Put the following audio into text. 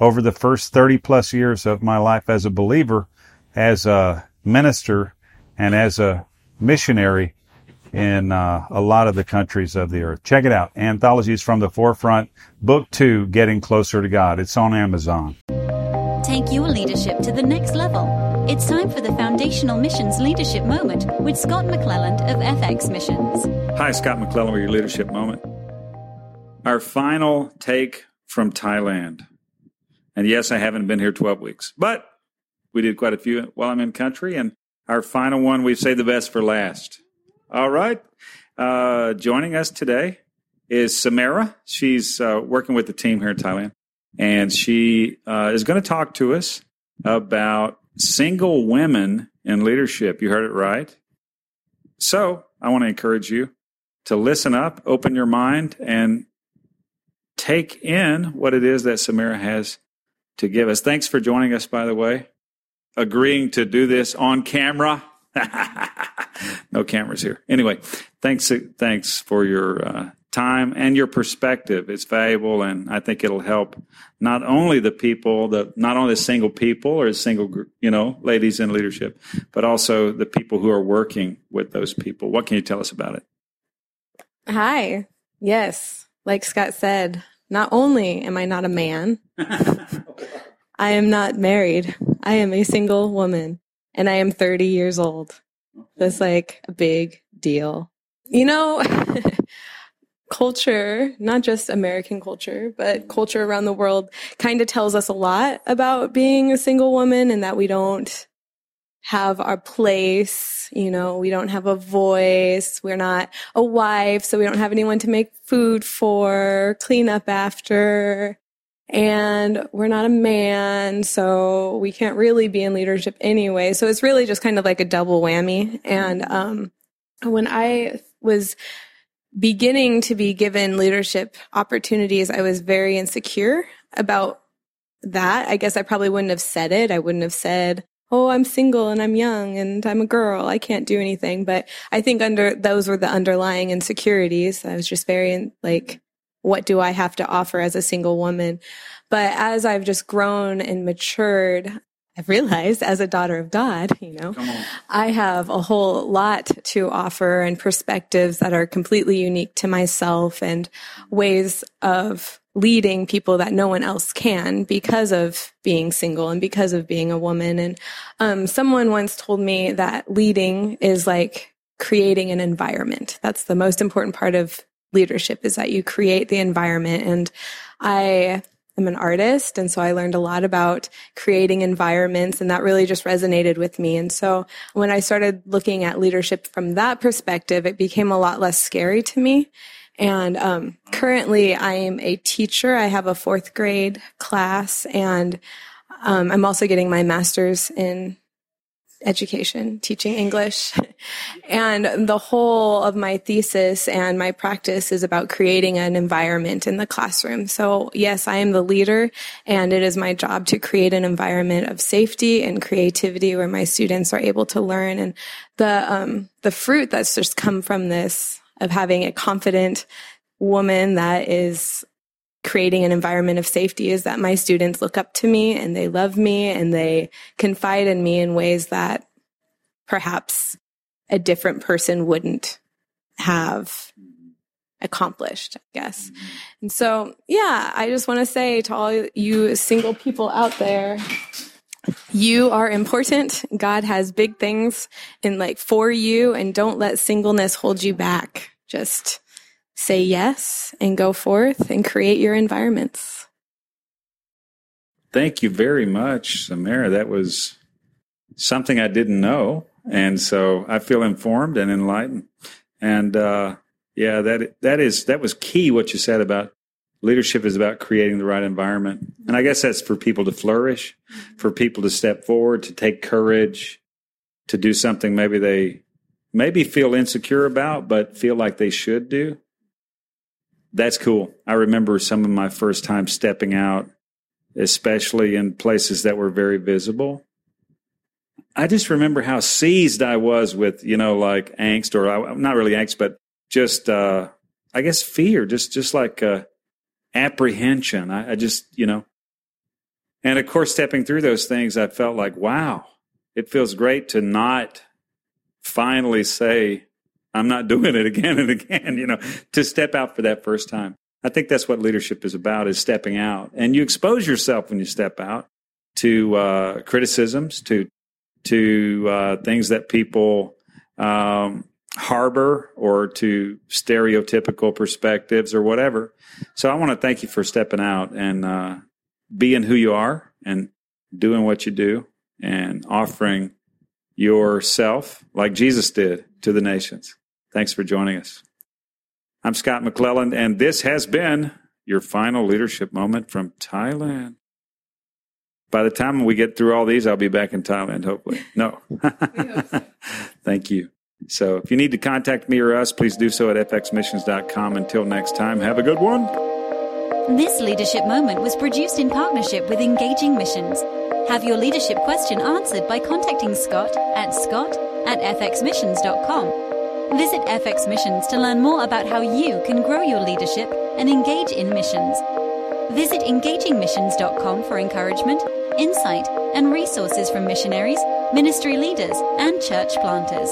over the first 30 plus years of my life as a believer, as a minister, and as a missionary in uh, a lot of the countries of the earth. Check it out. Anthologies from the Forefront, Book Two, Getting Closer to God. It's on Amazon. Take your leadership to the next level. It's time for the Foundational Missions Leadership Moment with Scott McClelland of FX Missions. Hi, Scott McClelland with your Leadership Moment. Our final take from Thailand. And yes, I haven't been here 12 weeks, but we did quite a few while I'm in country. And our final one, we've saved the best for last. All right. Uh, joining us today is Samara. She's uh, working with the team here in Thailand, and she uh, is going to talk to us about single women in leadership. You heard it right. So I want to encourage you to listen up, open your mind, and take in what it is that Samara has to give us. Thanks for joining us, by the way, agreeing to do this on camera. no cameras here. Anyway, thanks thanks for your uh, time and your perspective. It's valuable, and I think it'll help not only the people, the not only the single people or single you know ladies in leadership, but also the people who are working with those people. What can you tell us about it? Hi. Yes, like Scott said, not only am I not a man, I am not married. I am a single woman and I am 30 years old. That's like a big deal. You know, culture, not just American culture, but culture around the world kind of tells us a lot about being a single woman and that we don't have our place. You know, we don't have a voice. We're not a wife, so we don't have anyone to make food for, clean up after and we're not a man, so we can't really be in leadership anyway. So it's really just kind of like a double whammy. And um, when I was beginning to be given leadership opportunities, I was very insecure about that. I guess I probably wouldn't have said it. I wouldn't have said, Oh, I'm single and I'm young and I'm a girl. I can't do anything. But I think under those were the underlying insecurities. I was just very like what do I have to offer as a single woman? But as I've just grown and matured, I've realized as a daughter of God, you know, I have a whole lot to offer and perspectives that are completely unique to myself and ways of leading people that no one else can because of being single and because of being a woman. And um, someone once told me that leading is like creating an environment. That's the most important part of leadership is that you create the environment. And I am an artist. And so I learned a lot about creating environments and that really just resonated with me. And so when I started looking at leadership from that perspective, it became a lot less scary to me. And um, currently, I am a teacher. I have a fourth grade class, and um, I'm also getting my master's in education, teaching English. and the whole of my thesis and my practice is about creating an environment in the classroom. So yes, I am the leader and it is my job to create an environment of safety and creativity where my students are able to learn. And the, um, the fruit that's just come from this of having a confident woman that is creating an environment of safety is that my students look up to me and they love me and they confide in me in ways that perhaps a different person wouldn't have accomplished, I guess. Mm-hmm. And so, yeah, I just want to say to all you single people out there, you are important. God has big things in like for you and don't let singleness hold you back. Just say yes and go forth and create your environments. Thank you very much, Samara. That was something I didn't know. And so I feel informed and enlightened. And uh, yeah, that that is that was key what you said about Leadership is about creating the right environment. And I guess that's for people to flourish, for people to step forward, to take courage, to do something maybe they maybe feel insecure about, but feel like they should do. That's cool. I remember some of my first time stepping out, especially in places that were very visible. I just remember how seized I was with, you know, like angst or not really angst, but just, uh, I guess fear, just, just like, uh, apprehension. I, I just, you know, and of course, stepping through those things, I felt like, wow, it feels great to not finally say, I'm not doing it again and again, you know, to step out for that first time. I think that's what leadership is about is stepping out. And you expose yourself when you step out to uh, criticisms, to to uh, things that people um, harbor or to stereotypical perspectives or whatever. So I want to thank you for stepping out and uh, being who you are and doing what you do and offering yourself like Jesus did to the nations. Thanks for joining us. I'm Scott McClelland, and this has been your final leadership moment from Thailand. By the time we get through all these, I'll be back in Thailand, hopefully. No. Thank you. So if you need to contact me or us, please do so at fxmissions.com. Until next time, have a good one. This leadership moment was produced in partnership with Engaging Missions. Have your leadership question answered by contacting Scott at scott at fxmissions.com. Visit FX Missions to learn more about how you can grow your leadership and engage in missions. Visit engagingmissions.com for encouragement, insight, and resources from missionaries, ministry leaders, and church planters.